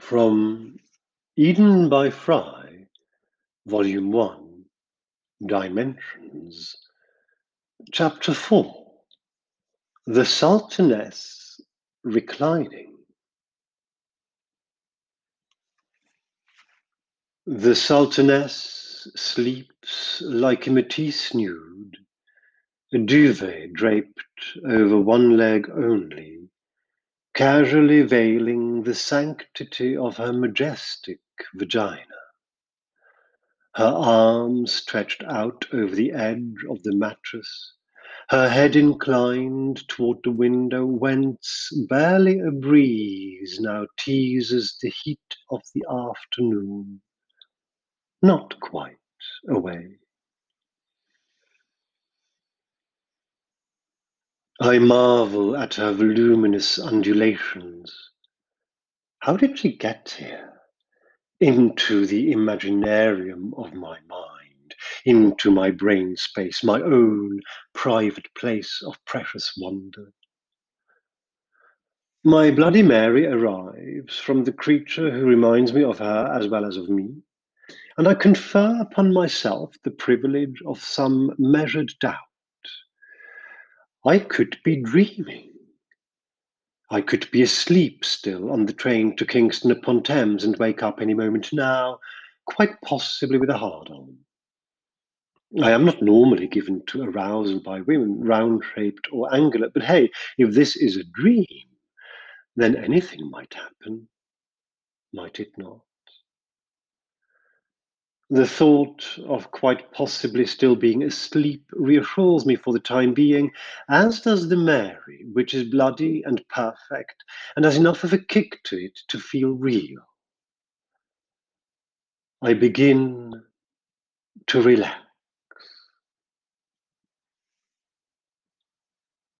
From Eden by Fry, Volume 1, Dimensions, Chapter 4 The Sultaness Reclining. The Sultaness sleeps like a Matisse nude, a duvet draped over one leg only casually veiling the sanctity of her majestic vagina. Her arms stretched out over the edge of the mattress, her head inclined toward the window, whence barely a breeze now teases the heat of the afternoon. Not quite away. I marvel at her voluminous undulations. How did she get here? Into the imaginarium of my mind, into my brain space, my own private place of precious wonder. My Bloody Mary arrives from the creature who reminds me of her as well as of me, and I confer upon myself the privilege of some measured doubt. I could be dreaming. I could be asleep still on the train to Kingston upon Thames and wake up any moment now, quite possibly with a hard on. I am not normally given to arousal by women, round shaped or angular, but hey, if this is a dream, then anything might happen, might it not? The thought of quite possibly still being asleep reassures me for the time being, as does the Mary, which is bloody and perfect, and has enough of a kick to it to feel real. I begin to relax.